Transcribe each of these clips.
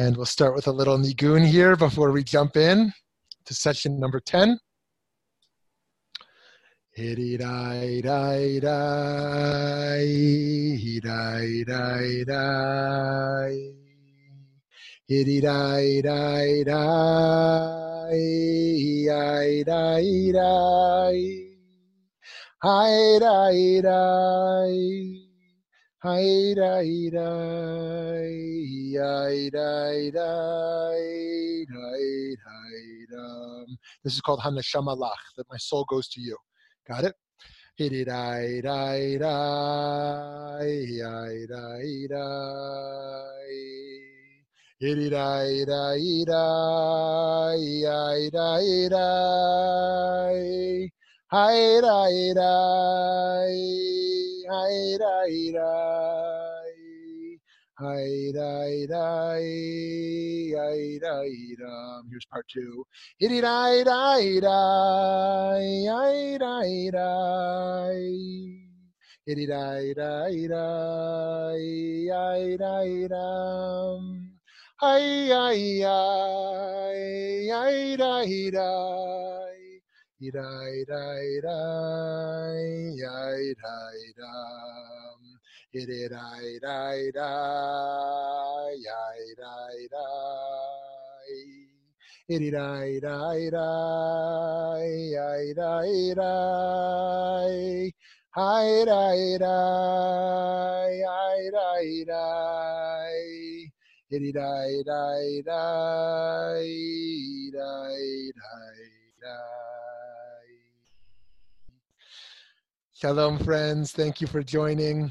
And we'll start with a little nigun here before we jump in to session number 10. Hiddy die die die, die die die. Hiddy die die die, die die die. Hi This is called Hanashama Lach, that my soul goes to you. Got it? Hi dai dai, hi dai dai, hi dai dum. Here's part two. Hitty dai dai dai, hi dai dai. Hitty dai dai dai, hi dai dum. Hi hi hi, hi dai dai. Yidai dai dai, yai dai dum. Yidai dai dai, yai dai dai. Yidai dai dai, yai dai dai. Hi dai dai, hi dai dai. Yidai dai dai, dai Shalom, friends. Thank you for joining.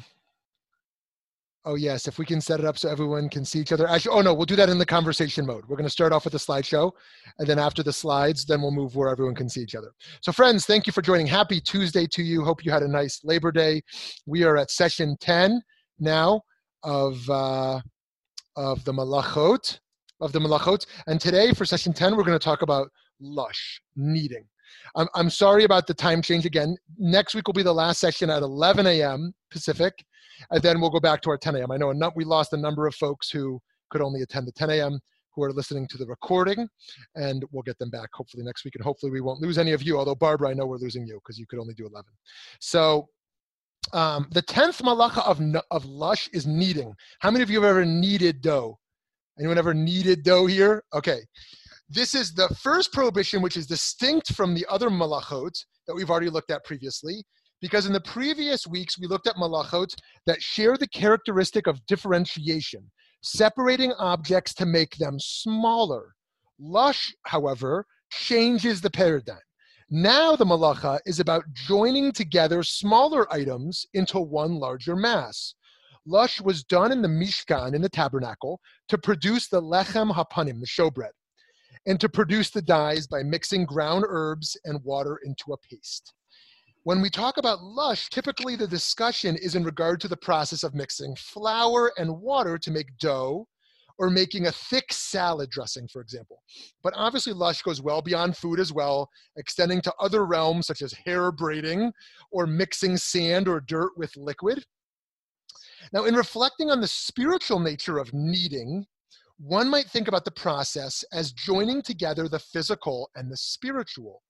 Oh, yes, if we can set it up so everyone can see each other. Actually, oh, no, we'll do that in the conversation mode. We're going to start off with a slideshow, and then after the slides, then we'll move where everyone can see each other. So, friends, thank you for joining. Happy Tuesday to you. Hope you had a nice Labor Day. We are at session 10 now of, uh, of the Malachot, of the Malachot. And today, for session 10, we're going to talk about lush, kneading. I'm, I'm sorry about the time change again. Next week will be the last session at 11 a.m. Pacific, and then we'll go back to our 10 a.m. I know we lost a number of folks who could only attend the 10 a.m. who are listening to the recording, and we'll get them back hopefully next week. And hopefully we won't lose any of you. Although Barbara, I know we're losing you because you could only do 11. So um, the 10th malacha of, of lush is kneading. How many of you have ever kneaded dough? Anyone ever kneaded dough here? Okay. This is the first prohibition, which is distinct from the other malachot that we've already looked at previously, because in the previous weeks we looked at malachot that share the characteristic of differentiation, separating objects to make them smaller. Lush, however, changes the paradigm. Now the malacha is about joining together smaller items into one larger mass. Lush was done in the Mishkan, in the tabernacle, to produce the lechem hapanim, the showbread and to produce the dyes by mixing ground herbs and water into a paste. When we talk about lush, typically the discussion is in regard to the process of mixing flour and water to make dough or making a thick salad dressing, for example. But obviously, lush goes well beyond food as well, extending to other realms such as hair braiding or mixing sand or dirt with liquid. Now, in reflecting on the spiritual nature of kneading, one might think about the process as joining together the physical and the spiritual.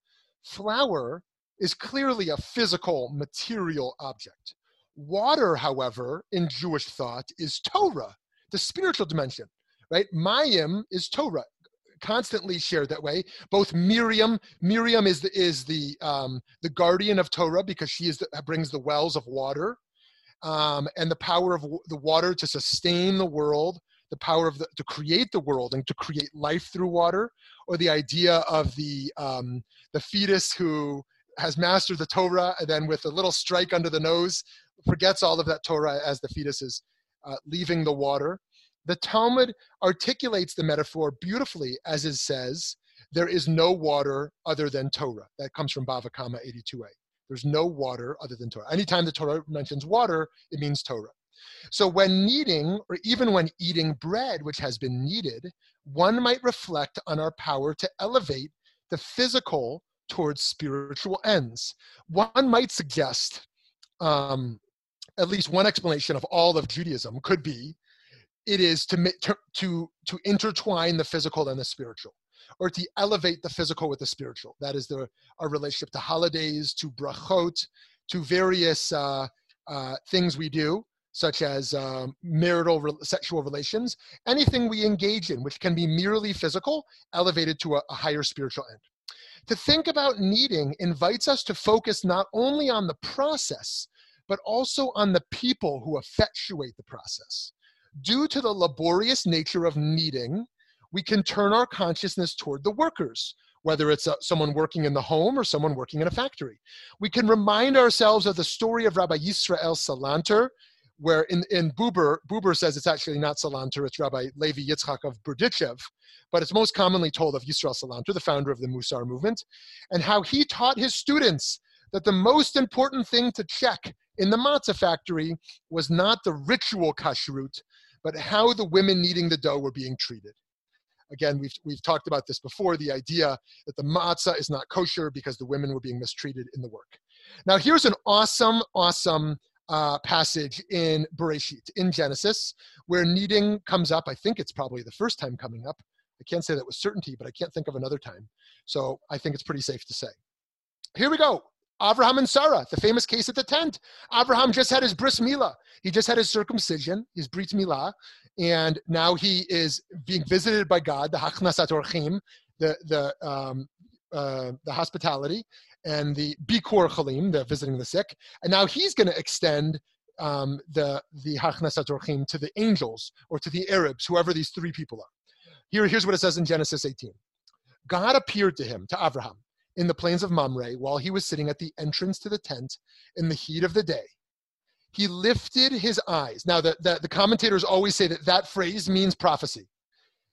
Flour is clearly a physical, material object. Water, however, in Jewish thought, is Torah, the spiritual dimension, right? Mayim is Torah, constantly shared that way. Both Miriam, Miriam is the is the um, the guardian of Torah because she is the, brings the wells of water, um, and the power of the water to sustain the world the power of the, to create the world and to create life through water, or the idea of the um, the fetus who has mastered the Torah and then with a little strike under the nose forgets all of that Torah as the fetus is uh, leaving the water. The Talmud articulates the metaphor beautifully as it says, there is no water other than Torah. That comes from Bava Kama 82a. There's no water other than Torah. Anytime the Torah mentions water, it means Torah. So, when kneading, or even when eating bread which has been kneaded, one might reflect on our power to elevate the physical towards spiritual ends. One might suggest um, at least one explanation of all of Judaism could be it is to, to, to, intertwine the physical and the spiritual or to elevate the physical with the spiritual. That is the, our relationship to holidays, to brachot, to various uh, uh, things we do, such as um, marital re- sexual relations, anything we engage in, which can be merely physical, elevated to a, a higher spiritual end. To think about kneading invites us to focus not only on the process, but also on the people who effectuate the process. Due to the laborious nature of kneading, we can turn our consciousness toward the workers, whether it's uh, someone working in the home or someone working in a factory. We can remind ourselves of the story of Rabbi Yisrael Salanter, where in, in Buber, Buber says it's actually not Salanter, it's Rabbi Levi Yitzchak of Berdichev, but it's most commonly told of Yisrael Salanter, the founder of the Musar movement, and how he taught his students that the most important thing to check in the matzah factory was not the ritual kashrut, but how the women kneading the dough were being treated. Again, we've, we've talked about this before the idea that the matzah is not kosher because the women were being mistreated in the work. Now, here's an awesome, awesome uh, passage in Bereshit, in Genesis, where kneading comes up. I think it's probably the first time coming up. I can't say that with certainty, but I can't think of another time. So I think it's pretty safe to say. Here we go. Abraham and Sarah, the famous case at the tent. Abraham just had his bris milah. He just had his circumcision, his brit milah, and now he is being visited by God, the hachnasat orchim, the the um, uh, the hospitality, and the bikur chalim, the visiting the sick, and now he's going to extend um, the the hachnasat orchim to the angels or to the Arabs, whoever these three people are. Here, here's what it says in Genesis 18. God appeared to him, to Abraham, in the plains of Mamre while he was sitting at the entrance to the tent in the heat of the day. He lifted his eyes. Now, the, the, the commentators always say that that phrase means prophecy.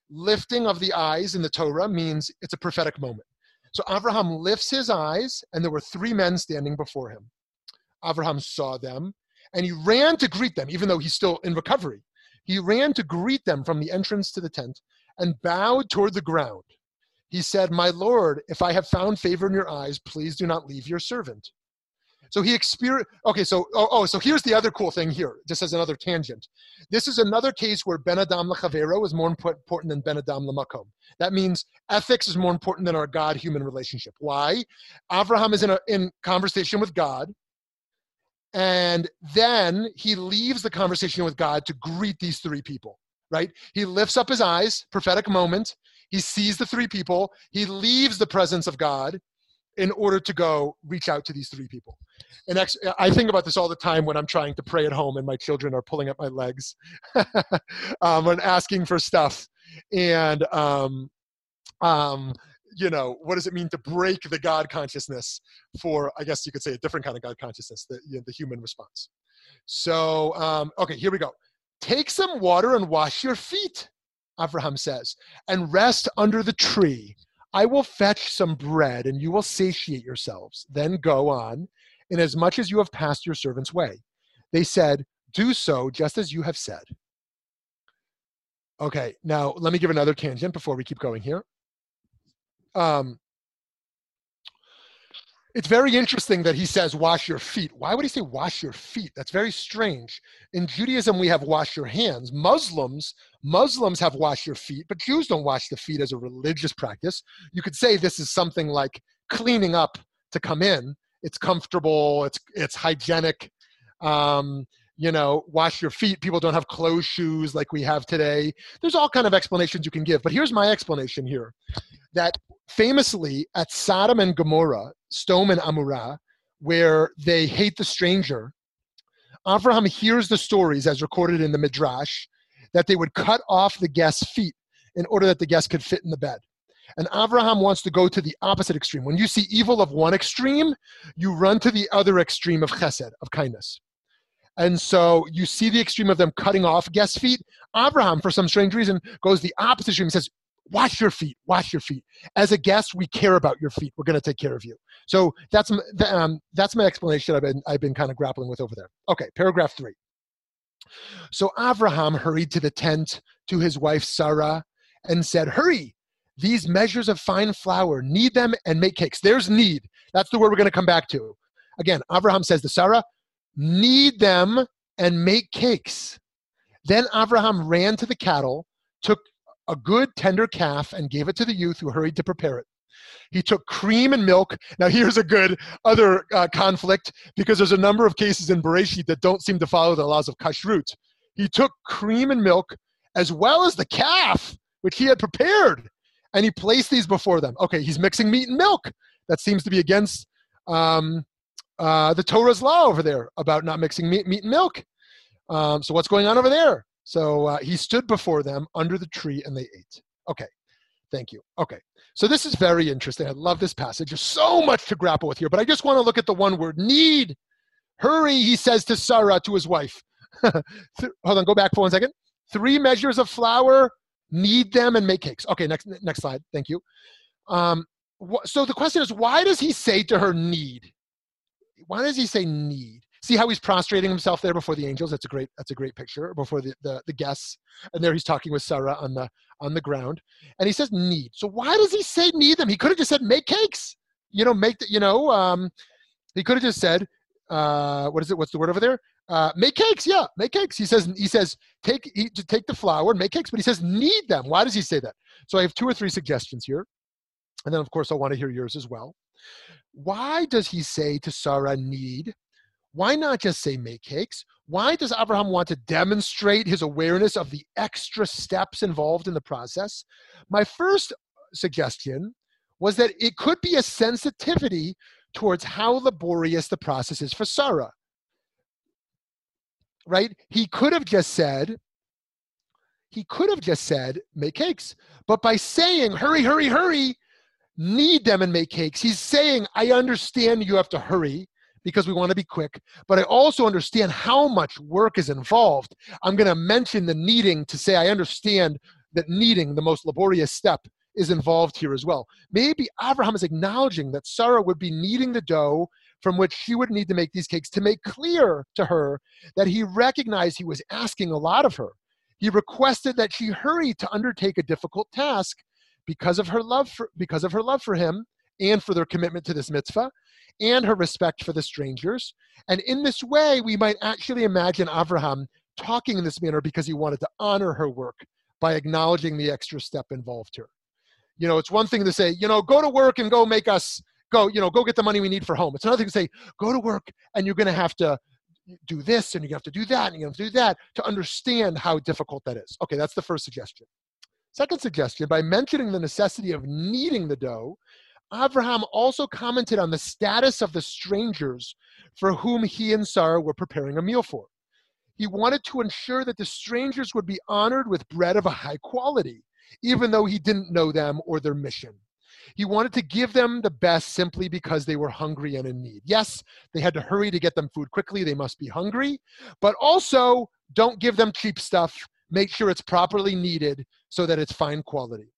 Lifting of the eyes in the Torah means it's a prophetic moment. So Abraham lifts his eyes, and there were three men standing before him. Abraham saw them, and he ran to greet them, even though he's still in recovery. He ran to greet them from the entrance to the tent and bowed toward the ground. He said, My Lord, if I have found favor in your eyes, please do not leave your servant. So he experienced, okay, so, oh, oh, so here's the other cool thing here, just as another tangent. This is another case where Ben Adam Lechavero is more important than Ben Adam Lamakom. That means ethics is more important than our God human relationship. Why? Abraham is in, a, in conversation with God, and then he leaves the conversation with God to greet these three people, right? He lifts up his eyes, prophetic moment, he sees the three people. He leaves the presence of God in order to go reach out to these three people. And I think about this all the time when I'm trying to pray at home and my children are pulling up my legs um, and asking for stuff. And, um, um, you know, what does it mean to break the God consciousness for, I guess you could say, a different kind of God consciousness, the, you know, the human response. So, um, okay, here we go. Take some water and wash your feet. Abraham says, and rest under the tree. I will fetch some bread, and you will satiate yourselves. Then go on, inasmuch as you have passed your servant's way. They said, Do so just as you have said. Okay, now let me give another tangent before we keep going here. Um, it's very interesting that he says wash your feet. Why would he say wash your feet? That's very strange. In Judaism, we have wash your hands. Muslims, Muslims have wash your feet, but Jews don't wash the feet as a religious practice. You could say this is something like cleaning up to come in. It's comfortable. It's it's hygienic. Um, you know, wash your feet. People don't have closed shoes like we have today. There's all kind of explanations you can give, but here's my explanation here: that famously at Sodom and Gomorrah, Sdom and Amorah, where they hate the stranger, Abraham hears the stories as recorded in the Midrash that they would cut off the guest's feet in order that the guest could fit in the bed. And Abraham wants to go to the opposite extreme. When you see evil of one extreme, you run to the other extreme of chesed, of kindness. And so you see the extreme of them cutting off guest feet. Abraham, for some strange reason, goes the opposite extreme. He says, wash your feet wash your feet. As a guest we care about your feet. We're going to take care of you. So that's um, that's my explanation i've been i've been kind of grappling with over there. Okay paragraph three. So abraham hurried to the tent to his wife sarah and said hurry! These measures of fine flour knead them and make cakes there's knead that's the word we're going to come back to. Again abraham says to sarah knead them and make cakes. Then Abraham ran to the cattle, took a good tender calf, and gave it to the youth who hurried to prepare it. He took cream and milk. Now, here's a good other uh, conflict because there's a number of cases in Bereshit that don't seem to follow the laws of kashrut. He took cream and milk as well as the calf, which he had prepared, and he placed these before them. Okay, he's mixing meat and milk. That seems to be against um, uh, the Torah's law over there about not mixing meat, meat and milk. Um, so, what's going on over there? So, uh, he stood before them under the tree and they ate. Okay, thank you. Okay, so this is very interesting. I love this passage. There's so much to grapple with here, but I just want to look at the one word knead. Hurry, he says to Sarah, to his wife. Hold on, go back for one second. Three measures of flour, knead them and make cakes. Okay, next next slide. Thank you. Um, wh- so the question is, why does he say to her knead? Why does he say knead? See how he's prostrating himself there before the angels. That's a great. That's a great picture before the, the the guests, and there he's talking with Sarah on the on the ground, and he says knead. So why does he say knead them? He could have just said make cakes. You know, make the, you know. Um, he could have just said, uh, what is it? What's the word over there? Uh, make cakes. Yeah, make cakes. He says he says take he, take the flour and make cakes, but he says knead them. Why does he say that? So I have two or three suggestions here, and then of course I want to hear yours as well. Why does he say to Sarah knead? Why not just say make cakes? Why does Abraham want to demonstrate his awareness of the extra steps involved in the process? My first suggestion was that it could be a sensitivity towards how laborious the process is for Sarah. Right? He could have just said, he could have just said, make cakes. But by saying, hurry, hurry, hurry, knead them and make cakes, he's saying, I understand you have to hurry because we want to be quick, but I also understand how much work is involved. I'm going to mention the kneading to say I understand that kneading, the most laborious step, is involved here as well. Maybe Abraham is acknowledging that Sarah would be kneading the dough from which she would need to make these cakes to make clear to her that he recognized he was asking a lot of her. He requested that she hurry to undertake a difficult task because of her love for, because of her love for him and for their commitment to this mitzvah and her respect for the strangers. And in this way, we might actually imagine Abraham talking in this manner because he wanted to honor her work by acknowledging the extra step involved here. You know, it's one thing to say, you know, go to work and go make us go, you know, go get the money we need for home. It's another thing to say, go to work and you're going to have to do this and you have to do that and you have to do that to understand how difficult that is. Okay, that's the first suggestion. Second suggestion, by mentioning the necessity of kneading the dough, Abraham also commented on the status of the strangers for whom he and Sarah were preparing a meal for. He wanted to ensure that the strangers would be honored with bread of a high quality, even though he didn't know them or their mission. He wanted to give them the best simply because they were hungry and in need. Yes, they had to hurry to get them food quickly, they must be hungry, but also don't give them cheap stuff. Make sure it's properly kneaded so that it's fine quality.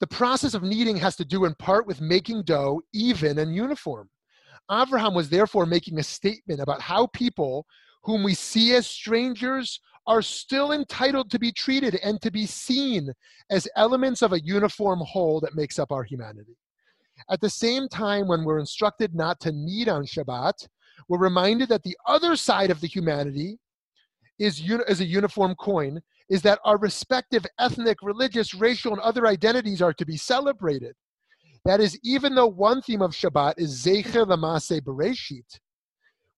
The process of kneading has to do in part with making dough even and uniform. Abraham was therefore making a statement about how people whom we see as strangers are still entitled to be treated and to be seen as elements of a uniform whole that makes up our humanity. At the same time, when we're instructed not to knead on Shabbat, we're reminded that the other side of the humanity is, is a uniform coin is that our respective ethnic, religious, racial, and other identities are to be celebrated. That is, even though one theme of Shabbat is Zecher Lamase Bereshit,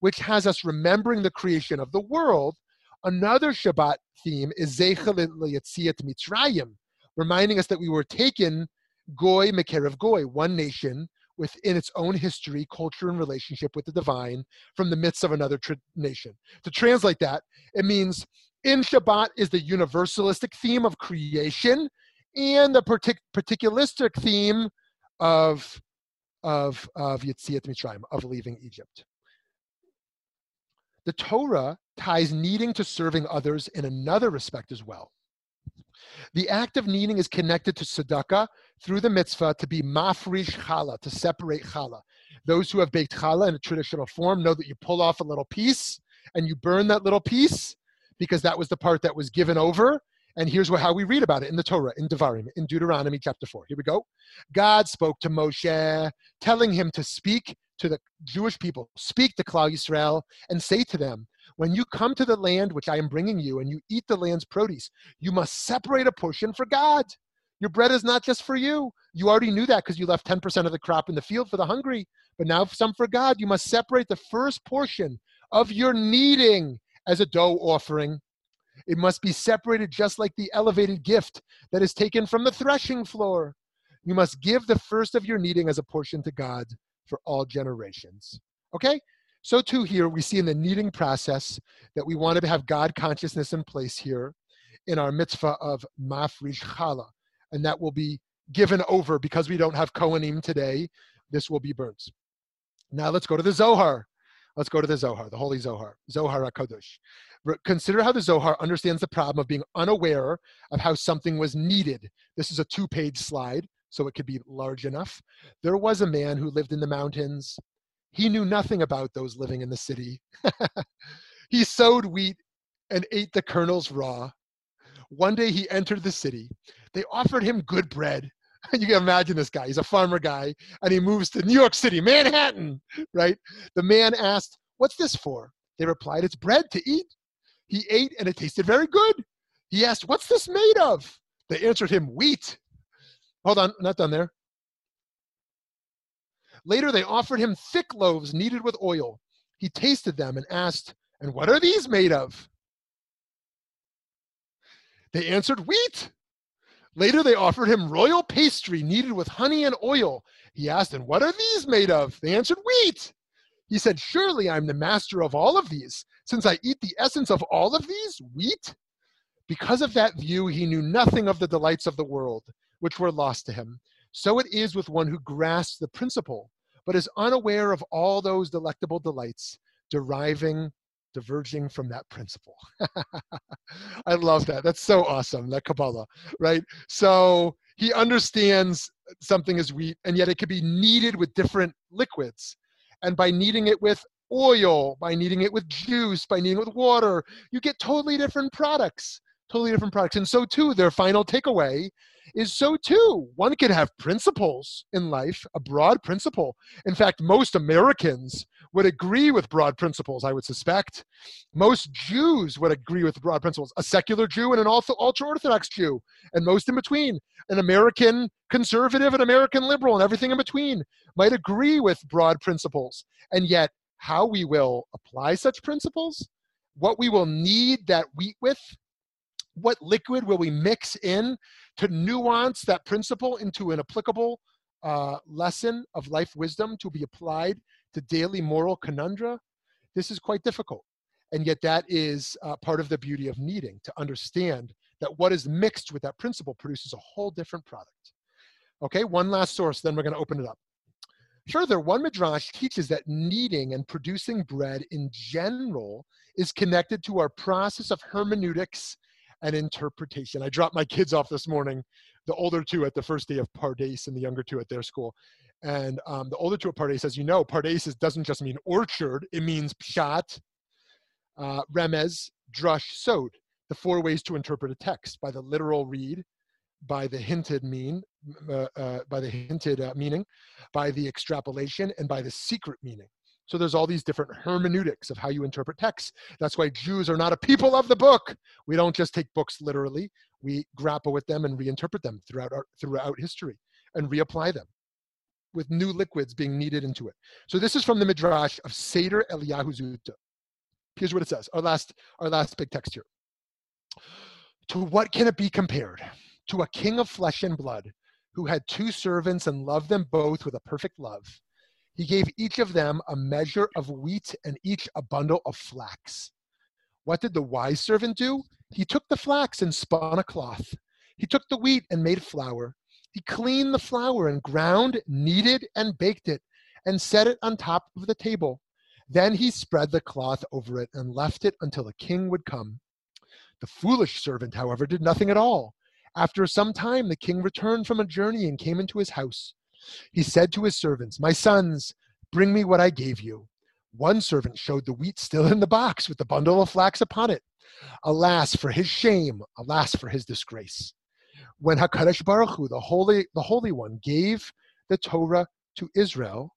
which has us remembering the creation of the world, another Shabbat theme is Zecher Yetziat Mitzrayim, reminding us that we were taken Goy Mekerev Goy, one nation within its own history, culture, and relationship with the divine from the midst of another nation. To translate that, it means in Shabbat is the universalistic theme of creation and the partic- particularistic theme of of of Mitzrayim, of leaving Egypt. The Torah ties kneading to serving others in another respect as well. The act of kneading is connected to tzedakah through the mitzvah to be mafrish challah, to separate challah. Those who have baked challah in a traditional form know that you pull off a little piece and you burn that little piece because that was the part that was given over. And here's how we read about it in the Torah, in Devarim, in Deuteronomy chapter 4. Here we go. God spoke to Moshe, telling him to speak to the Jewish people, speak to Klal Yisrael, and say to them, When you come to the land which I am bringing you and you eat the land's produce, you must separate a portion for God. Your bread is not just for you. You already knew that because you left 10% of the crop in the field for the hungry, but now some for God. You must separate the first portion of your kneading as a dough offering. It must be separated just like the elevated gift that is taken from the threshing floor. You must give the first of your kneading as a portion to God for all generations. Okay? So, too, here we see in the kneading process that we want to have God consciousness in place here in our mitzvah of mafrish challah and that will be given over because we don't have Kohanim today. This will be burnt. Now let's go to the Zohar. Let's go to the Zohar, the Holy Zohar, Zohar HaKadosh. Consider how the Zohar understands the problem of being unaware of how something was kneaded. This is a two page slide, so it could be large enough. There was a man who lived in the mountains. He knew nothing about those living in the city. he sowed wheat and ate the kernels raw. One day he entered the city. They offered him good bread. You can imagine this guy. He's a farmer guy, and he moves to New York City, Manhattan, right? The man asked, What's this for? They replied, It's bread to eat. He ate, and it tasted very good. He asked, What's this made of? They answered him, Wheat. Hold on, not done there. Later, they offered him thick loaves kneaded with oil. He tasted them and asked, And what are these made of? They answered, Wheat. Later, they offered him royal pastry kneaded with honey and oil. He asked, And what are these made of? They answered, Wheat. He said, Surely I'm the master of all of these, since I eat the essence of all of these, wheat. Because of that view, he knew nothing of the delights of the world, which were lost to him. So it is with one who grasps the principle, but is unaware of all those delectable delights deriving diverging from that principle. I love that. That's so awesome, that Kabbalah, right? So he understands something is wheat, and yet it could be kneaded with different liquids. And by kneading it with oil, by kneading it with juice, by kneading it with water, you get totally different products. Totally different products. And so, too, their final takeaway is so too. One can have principles in life, a broad principle. In fact, most Americans would agree with broad principles, I would suspect. Most Jews would agree with broad principles. A secular Jew and an ultra Orthodox Jew, and most in between. An American conservative, an American liberal, and everything in between might agree with broad principles. And yet, how we will apply such principles, what we will knead that wheat with, what liquid will we mix in to nuance that principle into an applicable uh, lesson of life wisdom to be applied to daily moral conundra? This is quite difficult. And yet, that is uh, part of the beauty of kneading to understand that what is mixed with that principle produces a whole different product. Okay, one last source, then we're going to open it up. Further, one midrash teaches that kneading and producing bread in general is connected to our process of hermeneutics and interpretation. I dropped my kids off this morning, the older two at the first day of Pardes and the younger two at their school. And um, the older two at Pardes, as you know, Pardes doesn't just mean orchard, it means pshat, uh, remez, drush, sod, the four ways to interpret a text by the literal read, by the hinted mean, uh, uh, by the hinted uh, meaning, by the extrapolation, and by the secret meaning. So there's all these different hermeneutics of how you interpret texts. That's why Jews are not a people of the book. We don't just take books literally. We grapple with them and reinterpret them throughout our, throughout history and reapply them with new liquids being kneaded into it. So this is from the Midrash of Seder Eliyahu Zuta. Here's what it says. Our last, our last big text here. To what can it be compared? To a king of flesh and blood who had two servants and loved them both with a perfect love he gave each of them a measure of wheat and each a bundle of flax. What did the wise servant do? He took the flax and spun a cloth. He took the wheat and made flour. He cleaned the flour and ground, kneaded, and baked it, and set it on top of the table. Then he spread the cloth over it and left it until the king would come. The foolish servant, however, did nothing at all. After some time, the king returned from a journey and came into his house. He said to his servants, My sons, bring me what I gave you. One servant showed the wheat still in the box with the bundle of flax upon it. Alas for his shame, alas for his disgrace. When HaKadosh Baruch Hu, the Holy, the Holy One, gave the Torah to Israel,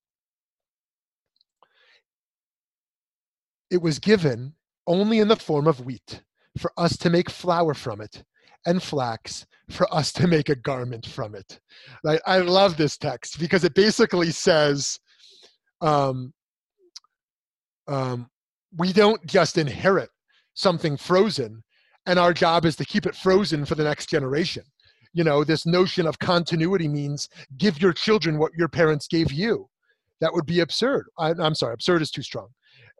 it was given only in the form of wheat, for us to make flour from it, and flax, for us to make a garment from it. Like, I love this text because it basically says, um, um, we don't just inherit something frozen, and our job is to keep it frozen for the next generation. You know, this notion of continuity means give your children what your parents gave you. That would be absurd. I, am sorry, absurd is too strong.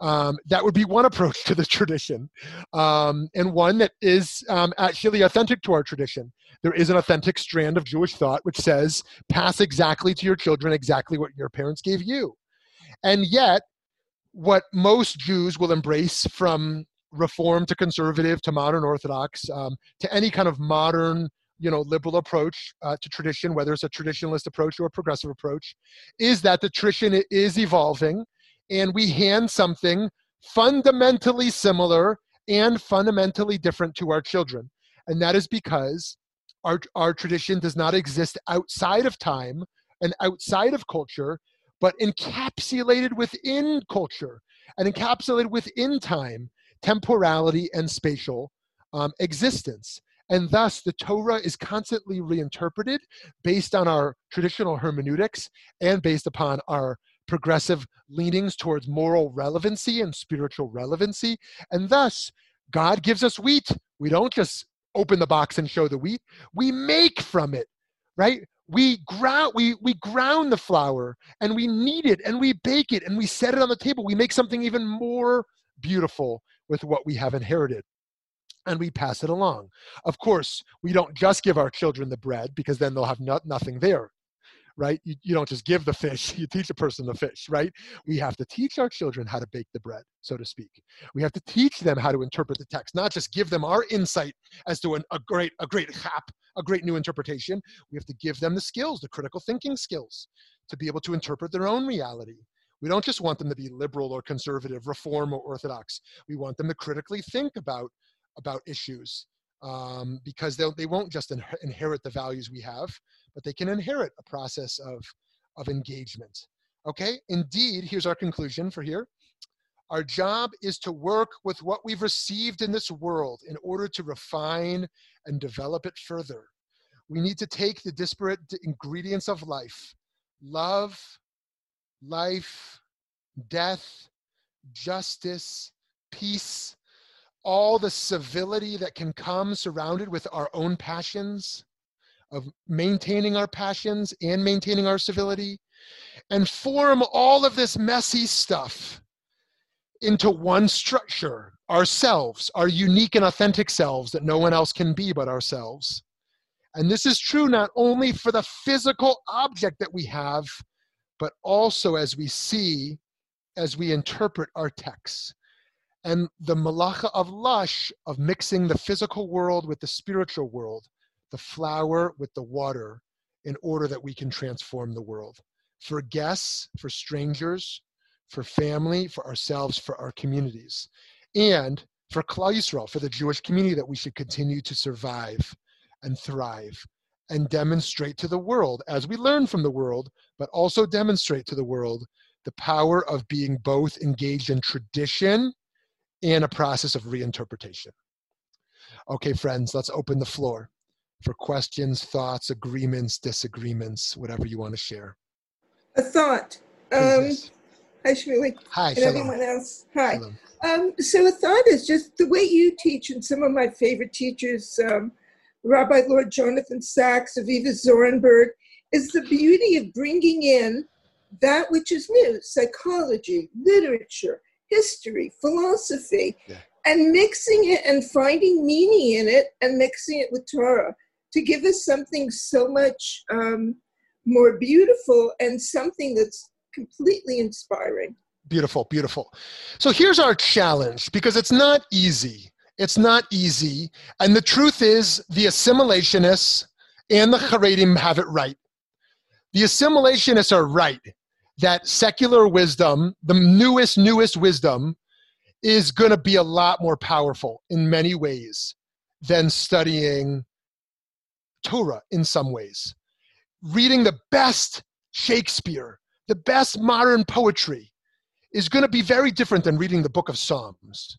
Um, that would be one approach to the tradition, um, and one that is um, actually authentic to our tradition. There is an authentic strand of Jewish thought which says, pass exactly to your children exactly what your parents gave you. And yet, what most Jews will embrace from reform to conservative to modern Orthodox um, to any kind of modern you know liberal approach uh, to tradition whether it's a traditionalist approach or a progressive approach is that the tradition is evolving and we hand something fundamentally similar and fundamentally different to our children. And that is because our, our tradition does not exist outside of time and outside of culture but encapsulated within culture and encapsulated within time temporality and spatial um, existence. And thus, the Torah is constantly reinterpreted based on our traditional hermeneutics and based upon our progressive leanings towards moral relevancy and spiritual relevancy. And thus, God gives us wheat. We don't just open the box and show the wheat, we make from it, right? We ground, we, we ground the flour and we knead it and we bake it and we set it on the table. We make something even more beautiful with what we have inherited and we pass it along. Of course, we don't just give our children the bread because then they'll have no, nothing there, right? You, you don't just give the fish, you teach a person the fish, right? We have to teach our children how to bake the bread, so to speak. We have to teach them how to interpret the text, not just give them our insight as to an, a great, a great hap, a great new interpretation. We have to give them the skills, the critical thinking skills, to be able to interpret their own reality. We don't just want them to be liberal or conservative, reform or orthodox. We want them to critically think about about issues um, because they, they won't just in, inherit the values we have, but they can inherit a process of, of engagement. Okay, indeed, here's our conclusion for here. Our job is to work with what we've received in this world in order to refine and develop it further. We need to take the disparate ingredients of life love, life, death, justice, peace, all the civility that can come surrounded with our own passions, of maintaining our passions and maintaining our civility, and form all of this messy stuff into one structure ourselves, our unique and authentic selves that no one else can be but ourselves. And this is true not only for the physical object that we have, but also as we see, as we interpret our texts and the malacha of lush of mixing the physical world with the spiritual world, the flour with the water, in order that we can transform the world. For guests, for strangers, for family, for ourselves, for our communities, and for Klal Yisrael, for the Jewish community that we should continue to survive and thrive and demonstrate to the world as we learn from the world, but also demonstrate to the world the power of being both engaged in tradition and a process of reinterpretation. Okay, friends, let's open the floor for questions, thoughts, agreements, disagreements, whatever you want to share. A thought. Um, hi, Shmuley. Hi, and shalom. everyone else. Hi. Um, so a thought is just the way you teach, and some of my favorite teachers, um, Rabbi Lord Jonathan Sacks, Aviva Zornberg, is the beauty of bringing in that which is new, psychology, literature, history, philosophy, yeah. and mixing it and finding meaning in it and mixing it with Torah to give us something so much um, more beautiful and something that's completely inspiring. Beautiful, beautiful. So here's our challenge because it's not easy. It's not easy. And the truth is, the assimilationists and the Haredim have it right. The assimilationists are right that secular wisdom, the newest, newest wisdom, is going to be a lot more powerful in many ways than studying Torah in some ways. Reading the best Shakespeare, the best modern poetry, is going to be very different than reading the book of Psalms.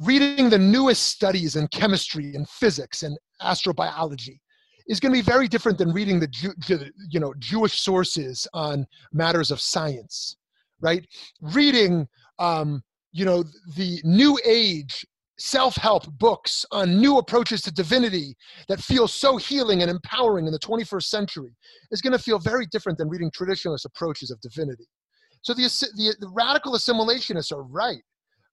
reading the newest studies in chemistry and physics and astrobiology is going to be very different than reading the you know Jewish sources on matters of science, right? Reading um, you know the new age self-help books on new approaches to divinity that feel so healing and empowering in the 21st century is going to feel very different than reading traditionalist approaches of divinity. So the, the, the radical assimilationists are right,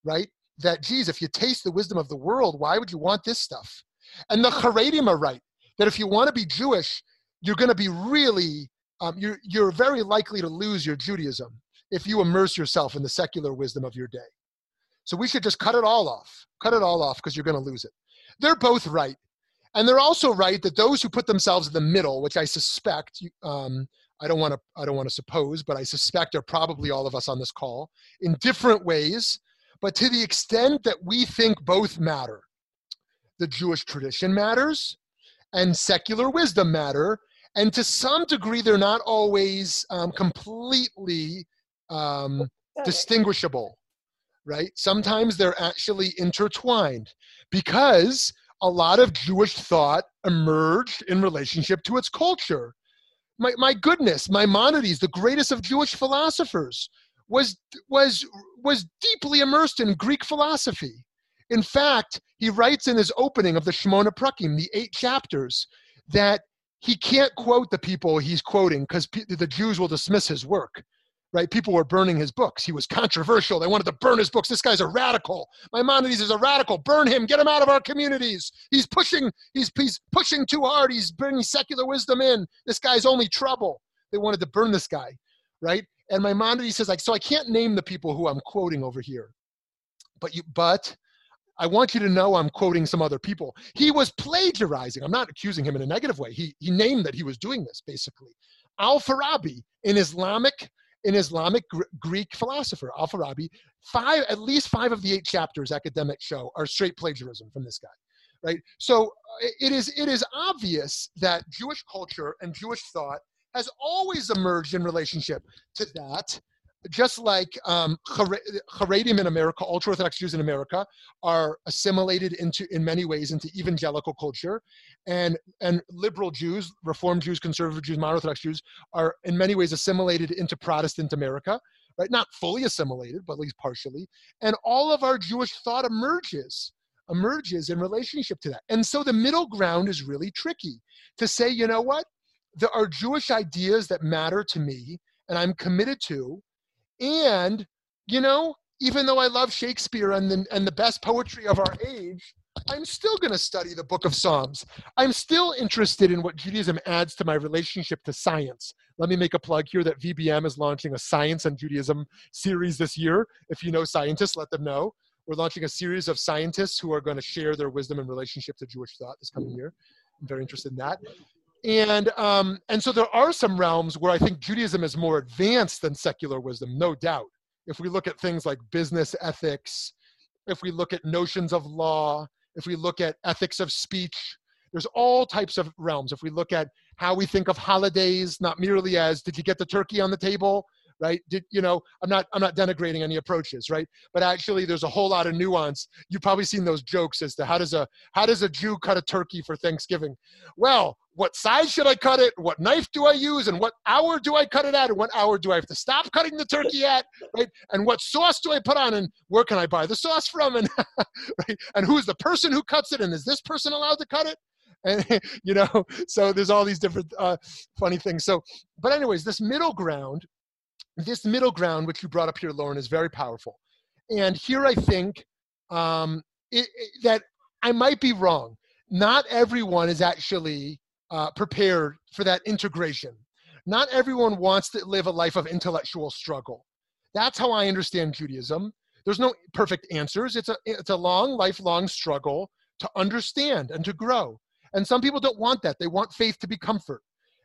right? That, geez, if you taste the wisdom of the world, why would you want this stuff? And the Haredim are right, that if you want to be Jewish, you're going to be really, um, you're, you're very likely to lose your Judaism if you immerse yourself in the secular wisdom of your day. So we should just cut it all off. Cut it all off because you're going to lose it. They're both right. And they're also right that those who put themselves in the middle, which I suspect, um, I don't want to, I don't want to suppose, but I suspect are probably all of us on this call in different ways. But to the extent that we think both matter, the Jewish tradition matters and secular wisdom matter. And to some degree, they're not always um, completely um, distinguishable, right? Sometimes they're actually intertwined because a lot of Jewish thought emerged in relationship to its culture. My, my goodness, Maimonides, the greatest of Jewish philosophers, was, was, was deeply immersed in Greek philosophy. In fact, he writes in his opening of the Shemona Prakim, the eight chapters, that he can't quote the people he's quoting because the Jews will dismiss his work right? People were burning his books. He was controversial. They wanted to burn his books. This guy's a radical. Maimonides is a radical. Burn him. Get him out of our communities. He's pushing. He's he's pushing too hard. He's bringing secular wisdom in. This guy's only trouble. They wanted to burn this guy, right? And Maimonides says like, so I can't name the people who I'm quoting over here, but you but. I want you to know I'm quoting some other people. He was plagiarizing. I'm not accusing him in a negative way. He, he named that he was doing this, basically. Al Farabi, in Islamic an Islamic Greek philosopher, Al Farabi. Five, at least five of the eight chapters academics show are straight plagiarism from this guy, right? So uh, it is it is obvious that Jewish culture and Jewish thought has always emerged in relationship to that just like um, Haredim in America, ultra Orthodox Jews in America, are assimilated into, in many ways, into evangelical culture, and and liberal Jews, Reform Jews, conservative Jews, modern Orthodox Jews are in many ways assimilated into Protestant America, right? Not fully assimilated, but at least partially. And all of our Jewish thought emerges emerges in relationship to that. And so the middle ground is really tricky to say, you know what? There are Jewish ideas that matter to me and I'm committed to, and, you know, even though I love Shakespeare and the, and the best poetry of our age, I'm still going to study the book of Psalms. I'm still interested in what Judaism adds to my relationship to science. Let me make a plug here that VBM is launching a Science and Judaism series this year. If you know scientists, let them know. We're launching a series of scientists who are going to share their wisdom in relationship to Jewish thought this coming mm. year. I'm very interested in that and um, and so there are some realms where I think Judaism is more advanced than secular wisdom, no doubt. If we look at things like business ethics, if we look at notions of law, if we look at ethics of speech, there's all types of realms. If we look at how we think of holidays, not merely as did you get the turkey on the table, right? Did you know i'm not i'm not denigrating any approaches right? But actually there's a whole lot of nuance. You've probably seen those jokes as to how does a how does a jew cut a turkey for thanksgiving? Well what size should i cut it? What knife do i use? And what hour do i cut it at? And what hour do i have to stop cutting the turkey at? Right? And what sauce do i put on? And where can i buy the sauce from? And right? And who's the person who cuts it? And is this person allowed to cut it? And you know so there's all these different uh, funny things. So but anyways this middle ground this middle ground, which you brought up here, Lauren, is very powerful. And here I think um, it, it, that I might be wrong. Not everyone is actually uh, prepared for that integration. Not everyone wants to live a life of intellectual struggle. That's how I understand Judaism. There's no perfect answers. It's a, it's a long, lifelong struggle to understand and to grow. And some people don't want that. They want faith to be comfort.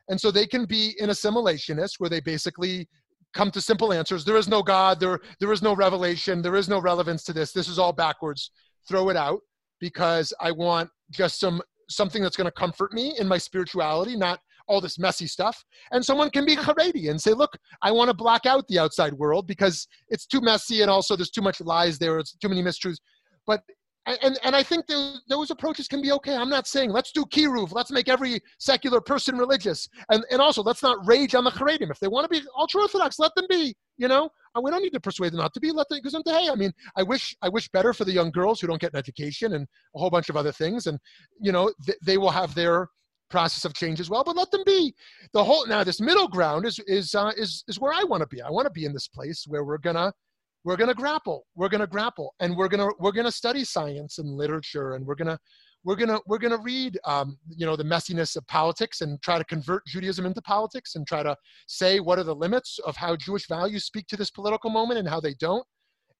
And so they can be an assimilationist where they basically come to simple answers. There is no God. There, there is no revelation. There is no relevance to this. This is all backwards. Throw it out because I want just some something that's going to comfort me in my spirituality, not all this messy stuff. And someone can be Haredi and say, look, I want to block out the outside world because it's too messy and also there's too much lies there. It's too many mistruths. But and and I think those, those approaches can be okay. I'm not saying let's do kiruv, let's make every secular person religious, and and also let's not rage on the Haredim. If they want to be ultra orthodox, let them be. You know, and we don't need to persuade them not to be. Let them because hey, I mean, I wish I wish better for the young girls who don't get an education and a whole bunch of other things, and you know th- they will have their process of change as well. But let them be. The whole now this middle ground is is uh, is is where I want to be. I want to be in this place where we're gonna we're going to grapple we're going to grapple and we're going to we're going to study science and literature and we're going to we're going to we're going to read um, you know the messiness of politics and try to convert judaism into politics and try to say what are the limits of how jewish values speak to this political moment and how they don't.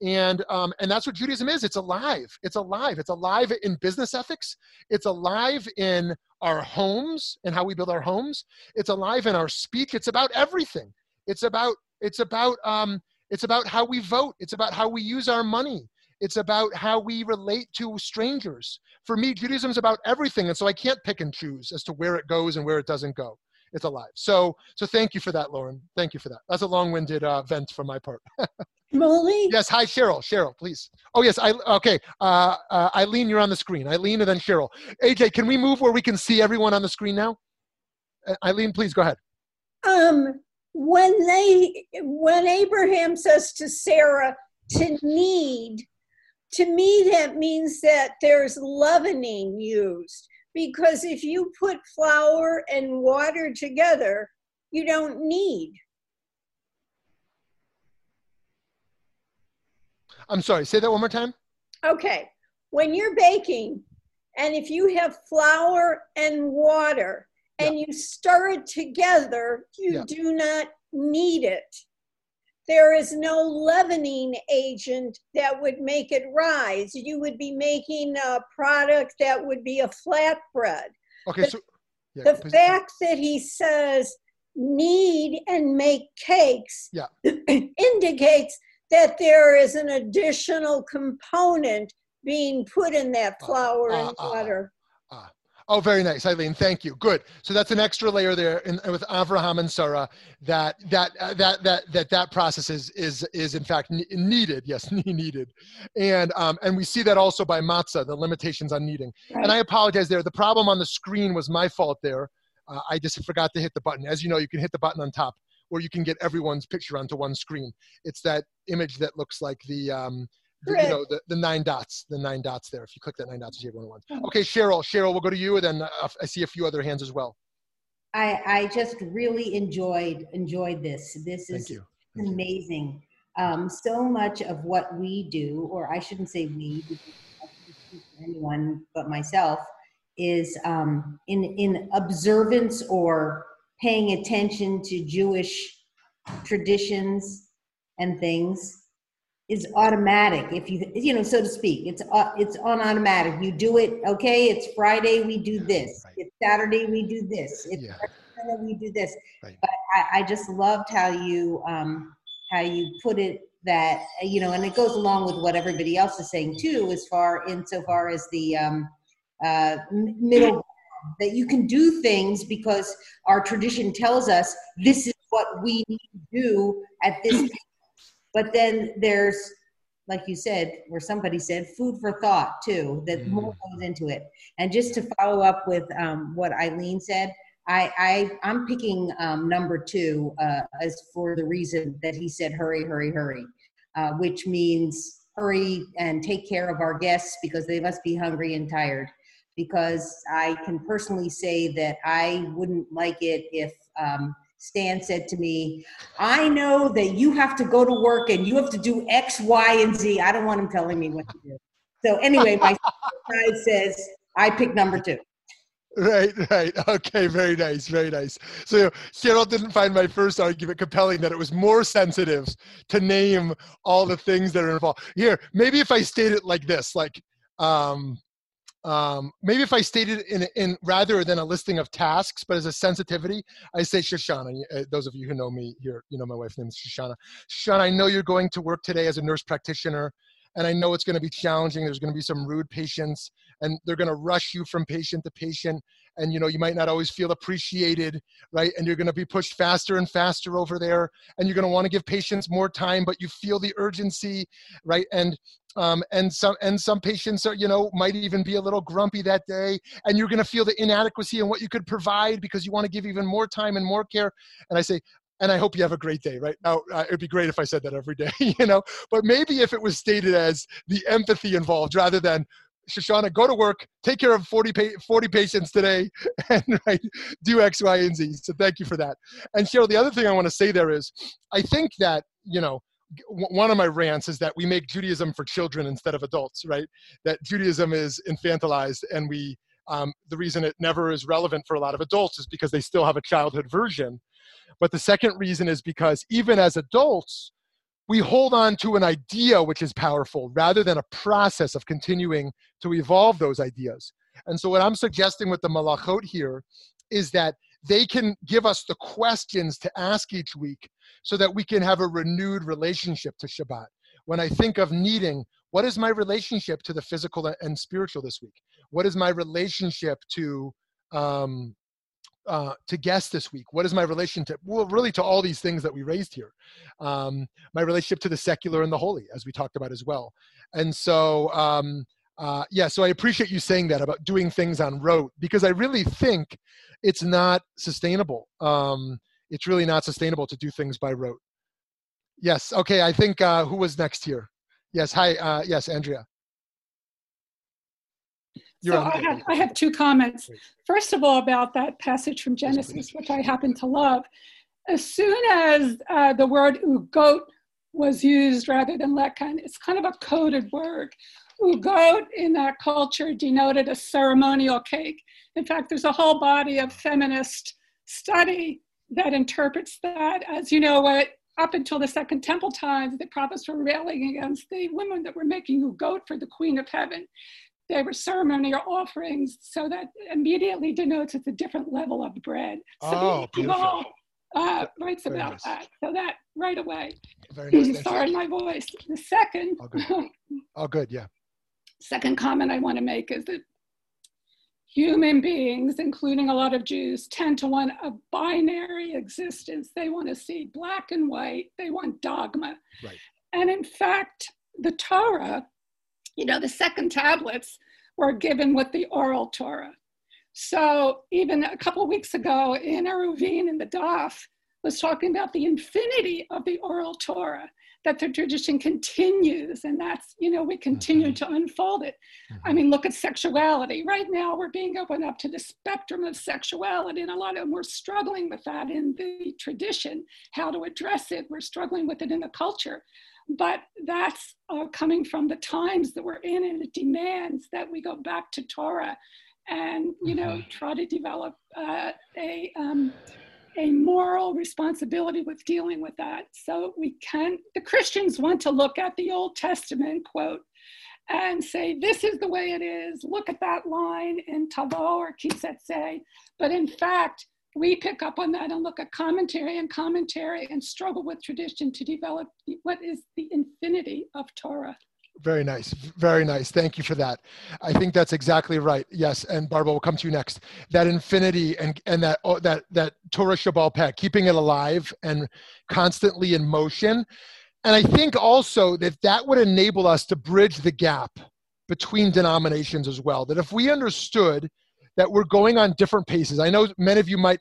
And um, and that's what judaism is. It's alive. It's alive. It's alive in business ethics. It's alive in our homes and how we build our homes. It's alive in our speech. It's about everything. It's about it's about um, it's about how we vote. It's about how we use our money. It's about how we relate to strangers. For me, Judaism is about everything. And so I can't pick and choose as to where it goes and where it doesn't go. It's alive. So, so thank you for that, Lauren. Thank you for that. That's a long-winded uh, vent from my part. Molly? Yes. Hi, Cheryl. Cheryl, please. Oh, yes. I okay. Uh, uh, Eileen, you're on the screen. Eileen, and then Cheryl. AJ, can we move where we can see everyone on the screen now? Uh, Eileen, please go ahead. Um, when they when abraham says to sarah to knead to me that means that there's leavening used. Because if you put flour and water together you don't knead i'm sorry say that one more time. Okay when you're baking and if you have flour and water and yeah. you stir it together, you yeah. do not knead it. There is no leavening agent that would make it rise. You would be making a product that would be a flatbread. Okay, the, so yeah, the fact that he says knead and make cakes yeah. indicates that there is an additional component being put in that uh, flour uh, and water. Uh, uh, Oh, very nice, Eileen. Thank you. Good. So that's an extra layer there in, with Avraham and Sarah. That that uh, that that that that process is is is in fact needed. Yes, needed, and um, and we see that also by matzah, the limitations on kneading. Right. And I apologize there. The problem on the screen was my fault there. Uh, I just forgot to hit the button. As you know, you can hit the button on top, or you can get everyone's picture onto one screen. It's that image that looks like the um, the, you know the, the nine dots the nine dots there. If you click that nine dots you have one one. Oh. okay cheryl cheryl we'll go to you and then uh, i see a few other hands as well. I i just really enjoyed enjoyed this. This is amazing. Um, so much of what we do or i shouldn't say we anyone but myself is um, in in observance or paying attention to jewish traditions and things is automatic if you you know so to speak it's uh, it's on automatic you do it okay it's friday we do this right. it's saturday we do this it's yeah. Friday, we do this right. but I, I, just loved how you um how you put it that you know and it goes along with what everybody else is saying too as far insofar as the um uh middle that you can do things because our tradition tells us this is what we need to do at this but then there's, like you said, or somebody said, food for thought too, that mm. more goes into it. And just to follow up with um, what Eileen said, I, I I'm picking um, number two uh, as for the reason that he said hurry, hurry, hurry, uh, which means hurry and take care of our guests because they must be hungry and tired. Because I can personally say that I wouldn't like it if um, Stan said to me, I know that you have to go to work and you have to do X, Y, and Z. I don't want him telling me what to do. So anyway, my side says I pick number two. Right, right. Okay, very nice, very nice. So Cheryl didn't find my first argument compelling that it was more sensitive to name all the things that are involved. Here, maybe if I state it like this, like um, um, maybe if I stated in, in rather than a listing of tasks, but as a sensitivity, I say Shoshana. Uh, those of you who know me here, you know my wife's name is Shoshana. Shoshana, I know you're going to work today as a nurse practitioner, and I know it's going to be challenging. There's going to be some rude patients, and they're going to rush you from patient to patient and you know you might not always feel appreciated right and you're going to be pushed faster and faster over there and you're going to want to give patients more time but you feel the urgency right and um, and some and some patients are you know might even be a little grumpy that day and you're going to feel the inadequacy in what you could provide because you want to give even more time and more care and i say and I hope you have a great day, right? Now, uh, it'd be great if I said that every day, you know, but maybe if it was stated as the empathy involved rather than, Shoshana, go to work, take care of 40, pa- 40 patients today, and right, do X, Y, and Z. So thank you for that. And Cheryl, the other thing I want to say there is, I think that, you know, one of my rants is that we make Judaism for children instead of adults, right? That Judaism is infantilized, and we um, the reason it never is relevant for a lot of adults is because they still have a childhood version. But the second reason is because even as adults, we hold on to an idea which is powerful rather than a process of continuing to evolve those ideas. And so, what I'm suggesting with the melachot here is that they can give us the questions to ask each week so that we can have a renewed relationship to Shabbat. When I think of kneading, what is my relationship to the physical and spiritual this week? What is my relationship to um, uh, to guests this week? What is my relationship? Well, really to all these things that we raised here. Um, my relationship to the secular and the holy, as we talked about as well. And so, um, uh, yeah, so I appreciate you saying that about doing things on rote because I really think it's not sustainable. Um, it's really not sustainable to do things by rote. Yes. Okay. I think uh, who was next here? Yes. Hi. Uh, yes, Andrea. You're so I have, I have two comments. First of all, about that passage from Genesis, which I happen to love. As soon as uh, the word ugot was used rather than lechem, it's kind of a coded word. Ugot in that culture denoted a ceremonial cake. In fact, there's a whole body of feminist study that interprets that as, you know what, up until the Second Temple times, the prophets were railing against the women that were making ugot for the Queen of Heaven. They were ceremonial offerings, so that immediately denotes it's a different level of bread. So oh, beautiful. Uh, writes Very about nice. that. So that right away. Very nice. Sorry, my voice. The second. All good. All good. Yeah. Second comment I want to make is that human beings, including a lot of Jews, tend to want a binary existence. They want to see black and white, they want dogma. Right. And in fact, the Torah, you know, the second tablets were given with the oral Torah. So even a couple weeks ago in Eruvin in the Daf was talking about the infinity of the oral Torah that the tradition continues and that's you know we continue mm-hmm. to unfold it mm-hmm. i mean look at sexuality right now we're being opened up to the spectrum of sexuality and a lot of them we're struggling with that in the tradition how to address it we're struggling with it in the culture but that's uh, coming from the times that we're in and it demands that we go back to torah and you know mm-hmm. try to develop uh, a um, a moral responsibility with dealing with that. So we can, the Christians want to look at the Old Testament quote and say, this is the way it is. Look at that line in Tavo or Ki Tetzei. But in fact, we pick up on that and look at commentary and commentary and struggle with tradition to develop what is the infinity of Torah. Very nice. Very nice. Thank you for that. I think that's exactly right. Yes, and Barbara will come to you next. That infinity and and that oh, that that Torah Shebe'al Peh, keeping it alive and constantly in motion. And I think also that that would enable us to bridge the gap between denominations as well. That if we understood that we're going on different paces. I know many of you might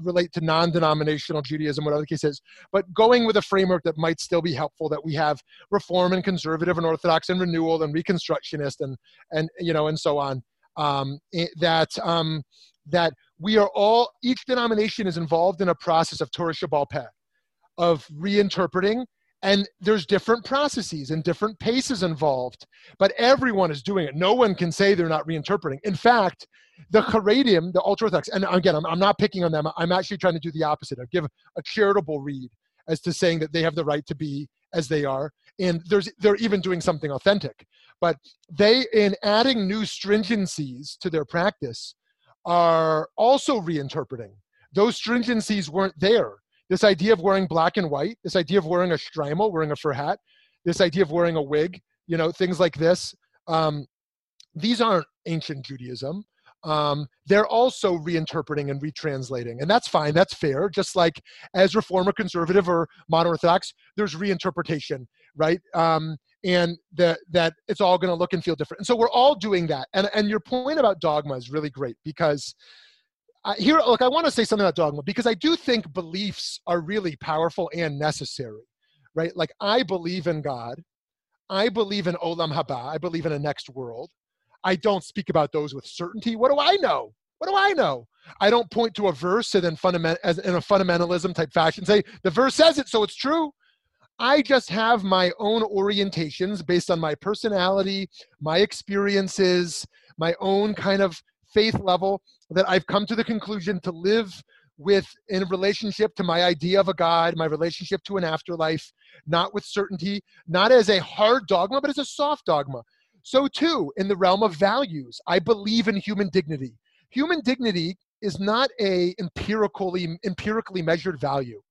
relate to non-denominational Judaism, whatever the case is, but going with a framework that might still be helpful. That we have Reform and Conservative and Orthodox and Renewal and Reconstructionist and and you know and so on. Um, eh, that um, that we are all each denomination is involved in a process of Torah Shebe'al of reinterpreting and there's different processes and different paces involved but everyone is doing it. No one can say they're not reinterpreting. In fact the Haredim, the ultra orthodox and again I'm, I'm not picking on them. I'm actually trying to do the opposite i give a charitable read as to saying that they have the right to be as they are. And there's they're even doing something authentic. But they in adding new stringencies to their practice are also reinterpreting. Those stringencies weren't there this idea of wearing black and white, this idea of wearing a shtreimel, wearing a fur hat, this idea of wearing a wig, you know, things like this. Um, these aren't ancient Judaism, um, they're also reinterpreting and retranslating. And that's fine, that's fair. Just like as Reformer, Conservative, or Modern Orthodox, there's reinterpretation, right? Um, and that that it's all going to look and feel different. And so we're all doing that. And, and your point about dogma is really great because uh, here, look, I want to say something about dogma because I do think beliefs are really powerful and necessary, right? Like I believe in God. I believe in Olam Haba. I believe in a next world. I don't speak about those with certainty. What do I know? What do I know? I don't point to a verse and then fundament as in a fundamentalism type fashion say the verse says it, so it's true. I just have my own orientations based on my personality, my experiences, my own kind of faith level that I've come to the conclusion to live with in relationship to my idea of a God, my relationship to an afterlife, not with certainty, not as a hard dogma, but as a soft dogma. So, too, in the realm of values, I believe in human dignity. Human dignity is not a empirically empirically measured value.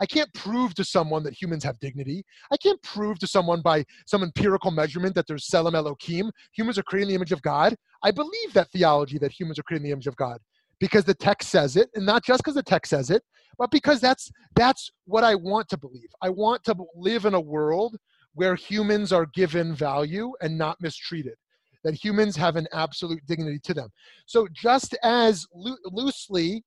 I can't prove to someone that humans have dignity. I can't prove to someone by some empirical measurement that there's Tselem Elohim. Humans are created in the image of God. I believe that theology that humans are created in the image of God because the text says it, and not just because the text says it, but because that's that's what I want to believe. I want to live in a world where humans are given value and not mistreated, that humans have an absolute dignity to them. So, just as lo- loosely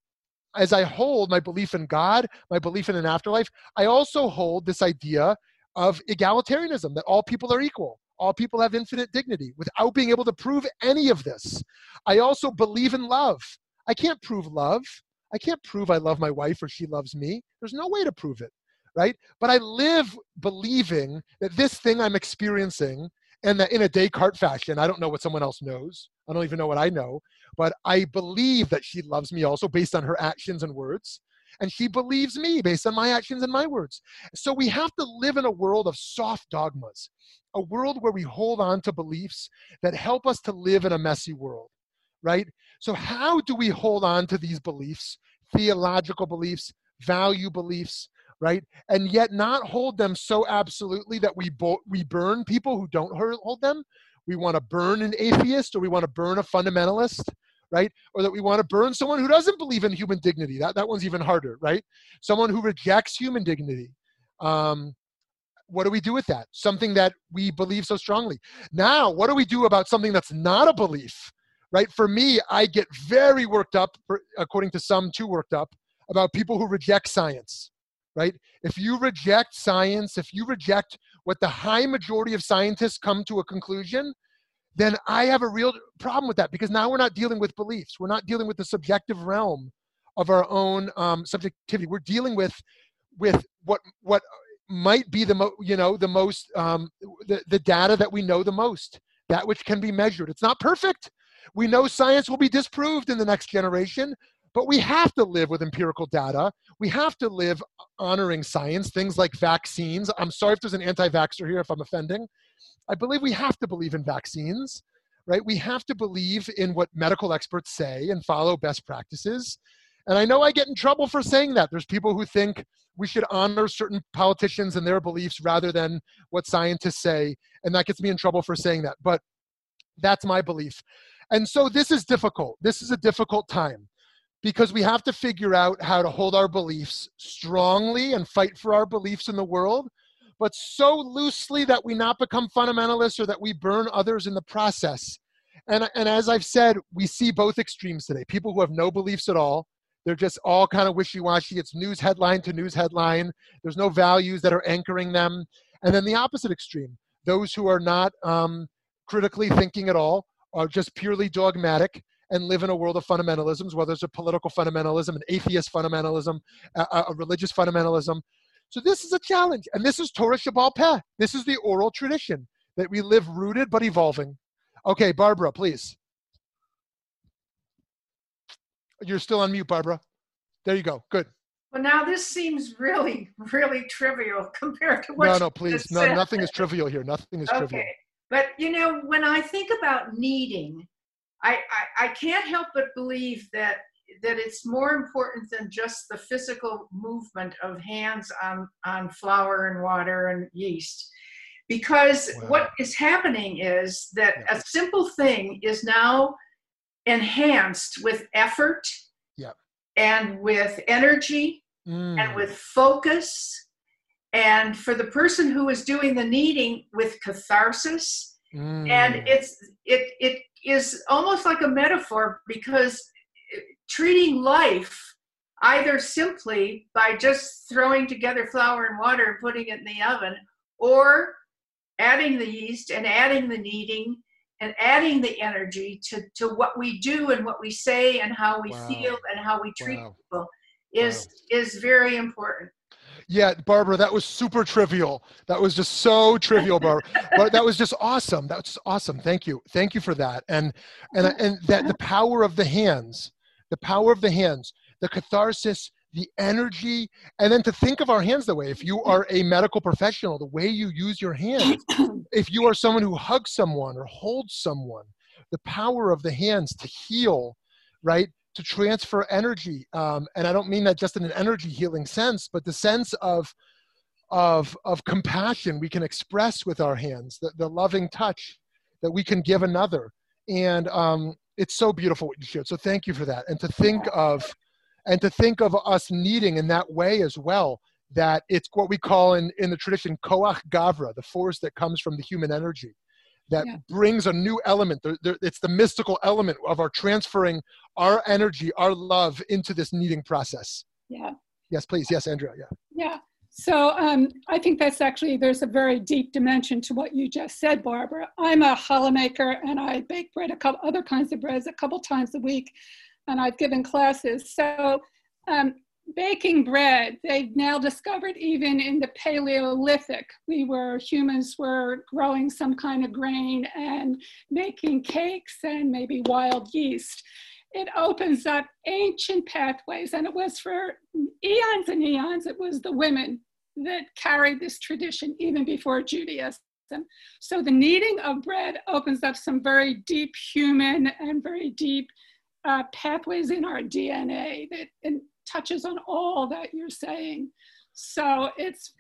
as I hold my belief in God, my belief in an afterlife, I also hold this idea of egalitarianism that all people are equal. All people have infinite dignity without being able to prove any of this. I also believe in love. I can't prove love. I can't prove I love my wife or she loves me. There's no way to prove it right? But I live believing that this thing I'm experiencing, and that in a Descartes fashion, I don't know what someone else knows. I don't even know what I know, but I believe that she loves me also based on her actions and words. And she believes me based on my actions and my words. So we have to live in a world of soft dogmas, a world where we hold on to beliefs that help us to live in a messy world, right? So, how do we hold on to these beliefs, theological beliefs, value beliefs, right? And yet not hold them so absolutely that we bo- we burn people who don't hold them. We want to burn an atheist or we want to burn a fundamentalist, right? Or that we want to burn someone who doesn't believe in human dignity. That that one's even harder, right? Someone who rejects human dignity. Um, what do we do with that? Something that we believe so strongly. Now, what do we do about something that's not a belief? Right? For me, I get very worked up, according to some, too worked up about people who reject science right? If you reject science, if you reject what the high majority of scientists come to a conclusion, then I have a real problem with that because now we're not dealing with beliefs. We're not dealing with the subjective realm of our own um, subjectivity. We're dealing with with what what might be the mo- you know the most um, the, the data that we know the most, that which can be measured. It's not perfect. We know science will be disproved in the next generation, but we have to live with empirical data. We have to live honoring science, things like vaccines. I'm sorry if there's an anti vaxxer here if I'm offending. I believe we have to believe in vaccines, right? We have to believe in what medical experts say and follow best practices. And I know I get in trouble for saying that. There's people who think we should honor certain politicians and their beliefs rather than what scientists say. And that gets me in trouble for saying that. But that's my belief. And so this is difficult. This is a difficult time because we have to figure out how to hold our beliefs strongly and fight for our beliefs in the world, but so loosely that we not become fundamentalists or that we burn others in the process. And, and as I've said, we see both extremes today people who have no beliefs at all. They're just all kind of wishy washy. It's news headline to news headline. There's no values that are anchoring them. And then the opposite extreme those who are not um, critically thinking at all, are just purely dogmatic and live in a world of fundamentalisms, whether it's a political fundamentalism, an atheist fundamentalism, a, a religious fundamentalism. So this is a challenge, and this is Torah Shebe'al Peh. This is the oral tradition that we live rooted but evolving. Okay, Barbara, please. You're still on mute, Barbara. There you go. Good. Well, now this seems really, really trivial compared to what. No, no, please, no, nothing is trivial here. Nothing is okay. trivial. But you know, when I think about kneading, I, I, I can't help but believe that that it's more important than just the physical movement of hands on, on flour and water and yeast because wow. what is happening is that yeah. a simple thing is now enhanced with effort yeah. and with energy mm. and with focus and for the person who is doing the kneading with catharsis mm. and it's it it is almost like a metaphor because eh, treating life either simply by just throwing together flour and water and putting it in the oven or adding the yeast and adding the kneading and adding the energy to, to what we do and what we say and how we wow. feel and how we treat wow. people is wow. is very important yeah barbara that was super trivial. That was just so trivial barbara. But that was just awesome. That was just awesome. Thank you. Thank you for that. And and and that the power of the hands the power of the hands the catharsis the energy and then to think of our hands the way. If you are a medical professional the way you use your hands if you are someone who hugs someone or holds someone the power of the hands to heal right to transfer energy um, and i don't mean that just in an energy healing sense but the sense of of of compassion we can express with our hands the, the loving touch that we can give another. And um, it's so beautiful what you shared. So thank you for that. And to think of and to think of us kneading in that way as well that it's what we call in, in the tradition koach gavra the force that comes from the human energy that yeah. brings a new element it's the mystical element of our transferring our energy our love into this kneading process yeah yes please yes andrea yeah yeah so um, I think that's actually, there's a very deep dimension to what you just said, Barbara. I'm a challah maker and I bake bread, a couple other kinds of breads a couple times a week and I've given classes. So um, baking bread, they've now discovered even in the Paleolithic, we were, humans were growing some kind of grain and making cakes and maybe wild yeast. It opens up ancient pathways, and it was for eons and eons, it was the women that carried this tradition even before Judaism. So the kneading of bread opens up some very deep human and very deep uh, pathways in our DNA that touches on all that you're saying. So it's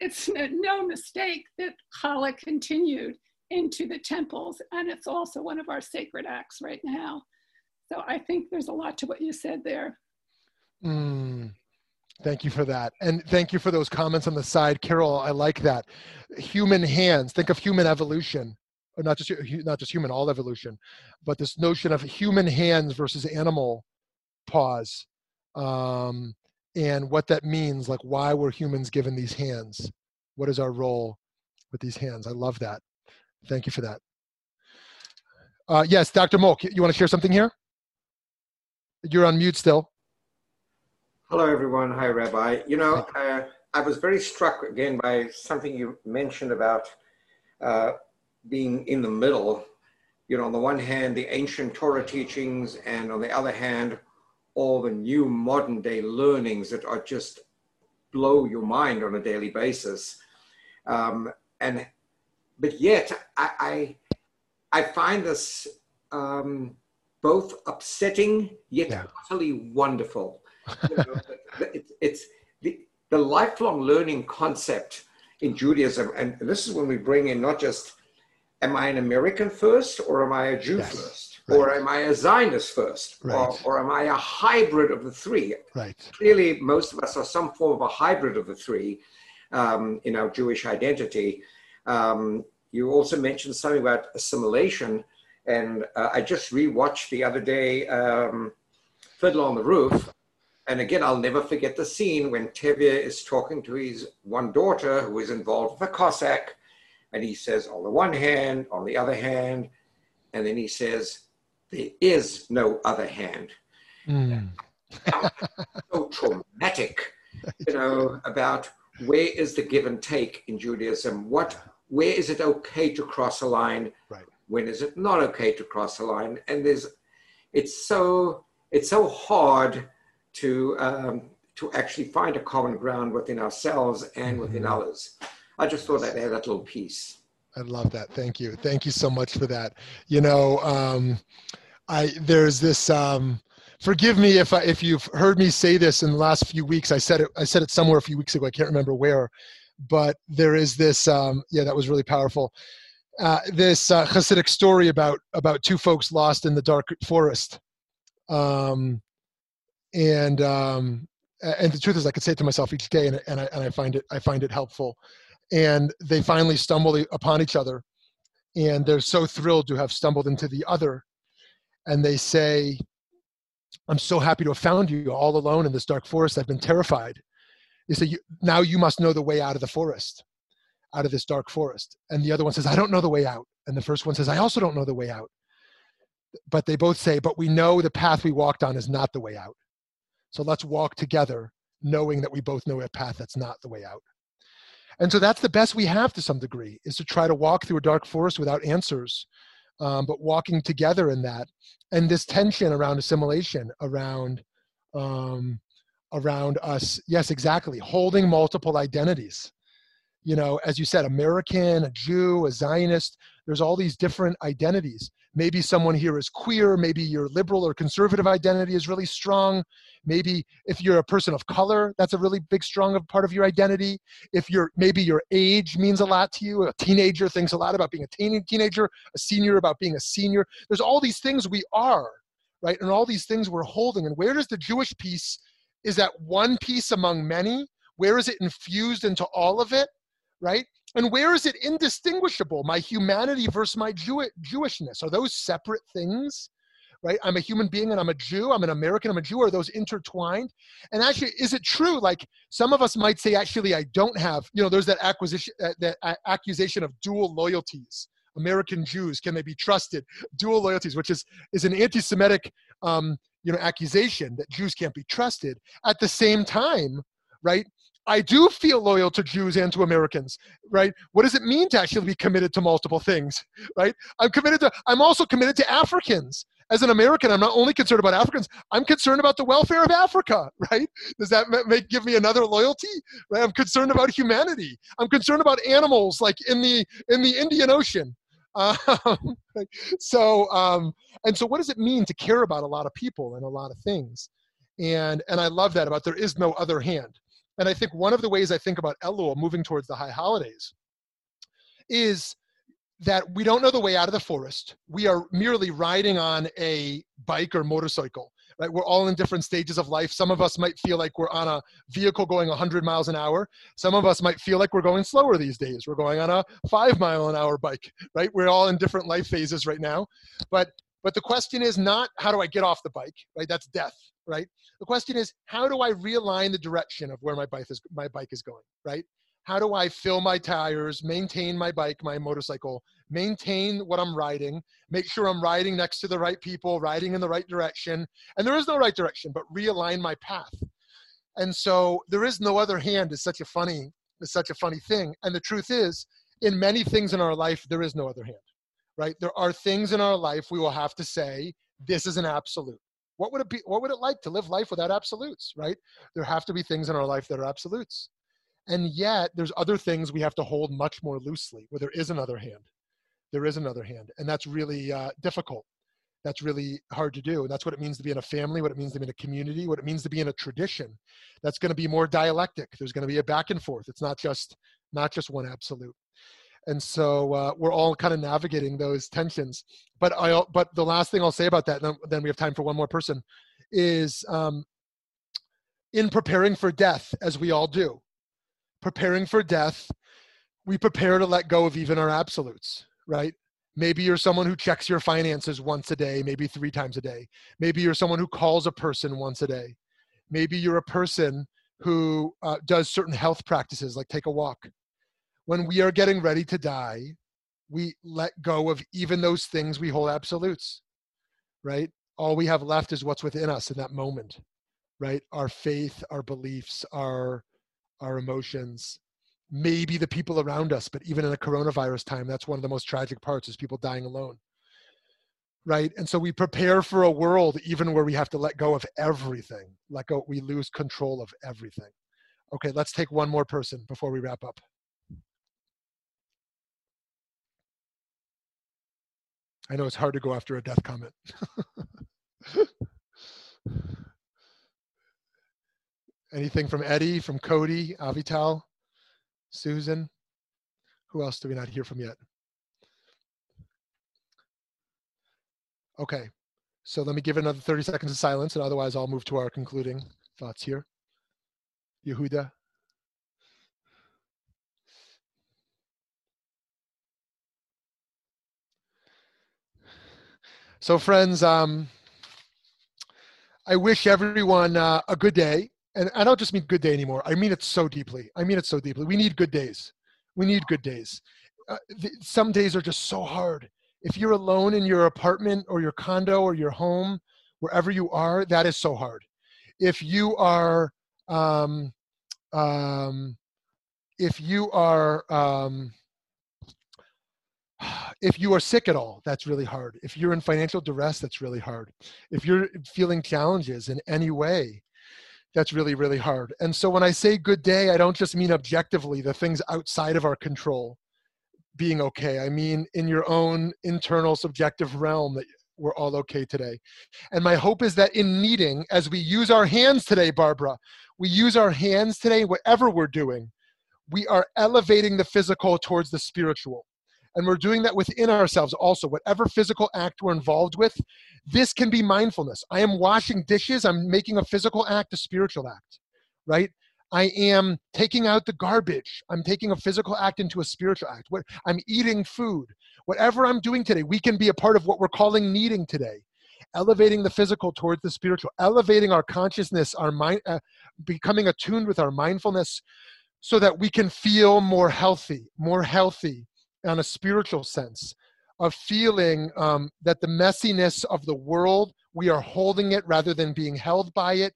it's no mistake that challah continued into the temples, and it's also one of our sacred acts right now. So I think there's a lot to what you said there. Mm, thank you for that, and thank you for those comments on the side, Carol. I like that. Human hands. Think of human evolution or not just not just human, all evolution, but this notion of human hands versus animal paws, um, and what that means. Like, why were humans given these hands? What is our role with these hands? I love that. Thank you for that. Uh, yes, Dr. Molk, you want to share something here? You're on mute still. Hello, everyone. Hi, Rabbi. You know, uh, I was very struck again by something you mentioned about uh, being in the middle, you know, on the one hand, the ancient Torah teachings, and on the other hand, all the new modern day learnings that are just blow your mind on a daily basis. Um, and, but yet I, I, I find this um, both upsetting yet yeah. utterly wonderful. you know, it, it's the, the lifelong learning concept in Judaism, and this is when we bring in not just am I an American first or am I a Jew yes, first? Right. Or am I a Zionist first? Right. Or, or, am I a hybrid of the three? Right. Clearly, most of us are some form of a hybrid of the three um, in our Jewish identity. Um, you also mentioned something about assimilation, and uh, I just rewatched the other day um, Fiddler on the Roof. And again, I'll never forget the scene when Tevye is talking to his one daughter who is involved with a Cossack and he says, on the one hand, on the other hand, and then he says, there is no other hand. Mm. so traumatic, you know, about where is the give and take in Judaism? What, where is it okay to cross a line? Right. When is it not okay to cross a line? And there's, it's so, it's so hard to, um, to actually find a common ground within ourselves and within mm-hmm. others. I just thought I'd add that little piece. I love that. Thank you. Thank you so much for that. You know, um, I there's this. Um, forgive me if I, if you've heard me say this in the last few weeks. I said it. I said it somewhere a few weeks ago. I can't remember where, but there is this. Um, yeah, that was really powerful. Uh, this uh, Hasidic story about about two folks lost in the dark forest, um, and um, and the truth is, I could say it to myself each day, and, and I and I find it I find it helpful. And they finally stumble upon each other, and they're so thrilled to have stumbled into the other, and they say, "I'm so happy to have found you all alone in this dark forest. I've been terrified." They say, "Now you must know the way out of the forest." out of this dark forest. And the other one says, I don't know the way out. And the first one says, I also don't know the way out. But they both say, But we know the path we walked on is not the way out. So let's walk together, knowing that we both know a path that's not the way out. And so that's the best we have to some degree, is to try to walk through a dark forest without answers, um, but walking together in that. And this tension around assimilation, around um, around us, yes, exactly, holding multiple identities you know, as you said, American, a Jew, a Zionist. There's all these different identities. Maybe someone here is queer. Maybe your liberal or conservative identity is really strong. Maybe if you're a person of color, that's a really big, strong part of your identity. If you're maybe your age means a lot to you. A teenager thinks a lot about being a teen- teenager. A senior about being a senior. There's all these things we are, right? And all these things we're holding. And where does the Jewish piece? Is that one piece among many? Where is it infused into all of it? right? And where is it indistinguishable? My humanity versus my Jew- Jewishness. Are those separate things? Right? I'm a human being and I'm a Jew. I'm an American. I'm a Jew. Are those intertwined? And actually, is it true? Like some of us might say, actually, I don't have. You know, there's that acquisition, uh, that uh, accusation of dual loyalties. American Jews can they be trusted? Dual loyalties, which is is an anti-Semitic, um, you know, accusation that Jews can't be trusted. At the same time, right? I do feel loyal to Jews and to Americans, right? What does it mean to actually be committed to multiple things, right? I'm committed to, I'm also committed to Africans. As an American, I'm not only concerned about Africans, I'm concerned about the welfare of Africa, right? Does that make, give me another loyalty? Right? I'm concerned about humanity. I'm concerned about animals like in the, in the Indian Ocean. Um, so, um, and so what does it mean to care about a lot of people and a lot of things? And, and I love that about there is no other hand and I think one of the ways I think about Elul moving towards the high holidays is that we don't know the way out of the forest. We are merely riding on a bike or motorcycle. Right? We're all in different stages of life. Some of us might feel like we're on a vehicle going 100 miles an hour. Some of us might feel like we're going slower these days. We're going on a five mile an hour bike. Right? We're all in different life phases right now. But but the question is not how do I get off the bike? Right? That's death right? The question is, how do I realign the direction of where my bike is my bike is going, right? How do I fill my tires, maintain my bike, my motorcycle, maintain what I'm riding, make sure I'm riding next to the right people, riding in the right direction. And there is no right direction, but realign my path. And so there is no other hand is such a funny, is such a funny thing. And the truth is, in many things in our life, there is no other hand, right? There are things in our life we will have to say, this is an absolute. What would it be what would it like to live life without absolutes right? There have to be things in our life that are absolutes. And yet there's other things we have to hold much more loosely where there is another hand. There is another hand and that's really uh, difficult. That's really hard to do and that's what it means to be in a family what it means to be in a community what it means to be in a tradition that's going to be more dialectic. There's going to be a back and forth. It's not just not just one absolute and so uh, we're all kind of navigating those tensions. But I, but the last thing I'll say about that, then, then we have time for one more person, is um, in preparing for death, as we all do, preparing for death, we prepare to let go of even our absolutes, right? Maybe you're someone who checks your finances once a day, maybe three times a day. Maybe you're someone who calls a person once a day. Maybe you're a person who uh, does certain health practices like take a walk when we are getting ready to die, we let go of even those things we hold absolutes, right? All we have left is what's within us in that moment, right? Our faith, our beliefs, our our emotions, maybe the people around us, but even in a coronavirus time, that's one of the most tragic parts is people dying alone. Right. And so we prepare for a world even where we have to let go of everything. Let go, we lose control of everything. Okay, let's take one more person before we wrap up. I know it's hard to go after a death comment. Anything from Eddie, from Cody, Avital? Susan. Who else do we not hear from yet? Okay, so let me give another 30 seconds of silence, and otherwise I'll move to our concluding thoughts here. Yehuda. So, friends, um, I wish everyone uh, a good day. And I don't just mean good day anymore. I mean it so deeply. I mean it so deeply. We need good days. We need good days. Uh, th- some days are just so hard. If you're alone in your apartment or your condo or your home, wherever you are, that is so hard. If you are, um, um, if you are, um, if you are sick at all, that's really hard. If you're in financial duress, that's really hard. If you're feeling challenges in any way, that's really, really hard. And so when I say good day, I don't just mean objectively the things outside of our control being okay. I mean in your own internal subjective realm that we're all okay today. And my hope is that in meeting, as we use our hands today, Barbara, we use our hands today, whatever we're doing, we are elevating the physical towards the spiritual and we're doing that within ourselves also. Whatever physical act we're involved with this can be mindfulness. I am washing dishes. I'm making a physical act a spiritual act right? I am taking out the garbage. I'm taking a physical act into a spiritual act. I'm eating food. Whatever i'm doing today we can be a part of what we're calling kneading today. Elevating the physical towards the spiritual. Elevating our consciousness our mind uh, becoming attuned with our mindfulness so that we can feel more healthy more healthy on a spiritual sense of feeling um, that the messiness of the world, we are holding it rather than being held by it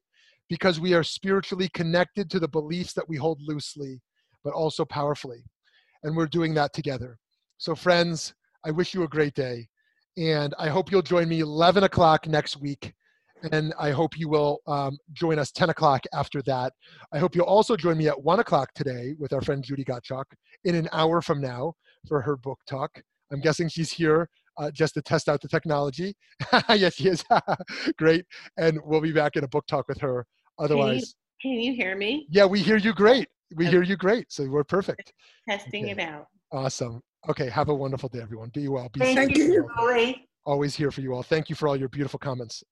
because we are spiritually connected to the beliefs that we hold loosely, but also powerfully. And we're doing that together. So, friends, I wish you a great day. And I hope you'll join me 11 o'clock next week. And I hope you will um, join us 10 o'clock after that. I hope you'll also join me at 1 o'clock today with our friend Judy Gottschalk in an hour from now for her book talk. I'm guessing she's here uh, just to test out the technology. yes, she is. great. And we'll be back in a book talk with her. Otherwise, can you, can you hear me? Yeah, we hear you great. We okay. hear you great. So we're perfect. Testing okay. it out. Awesome. Okay. Have a wonderful day, everyone. Be well. Be Thank safe. you, Always here for you all. Thank you for all your beautiful comments.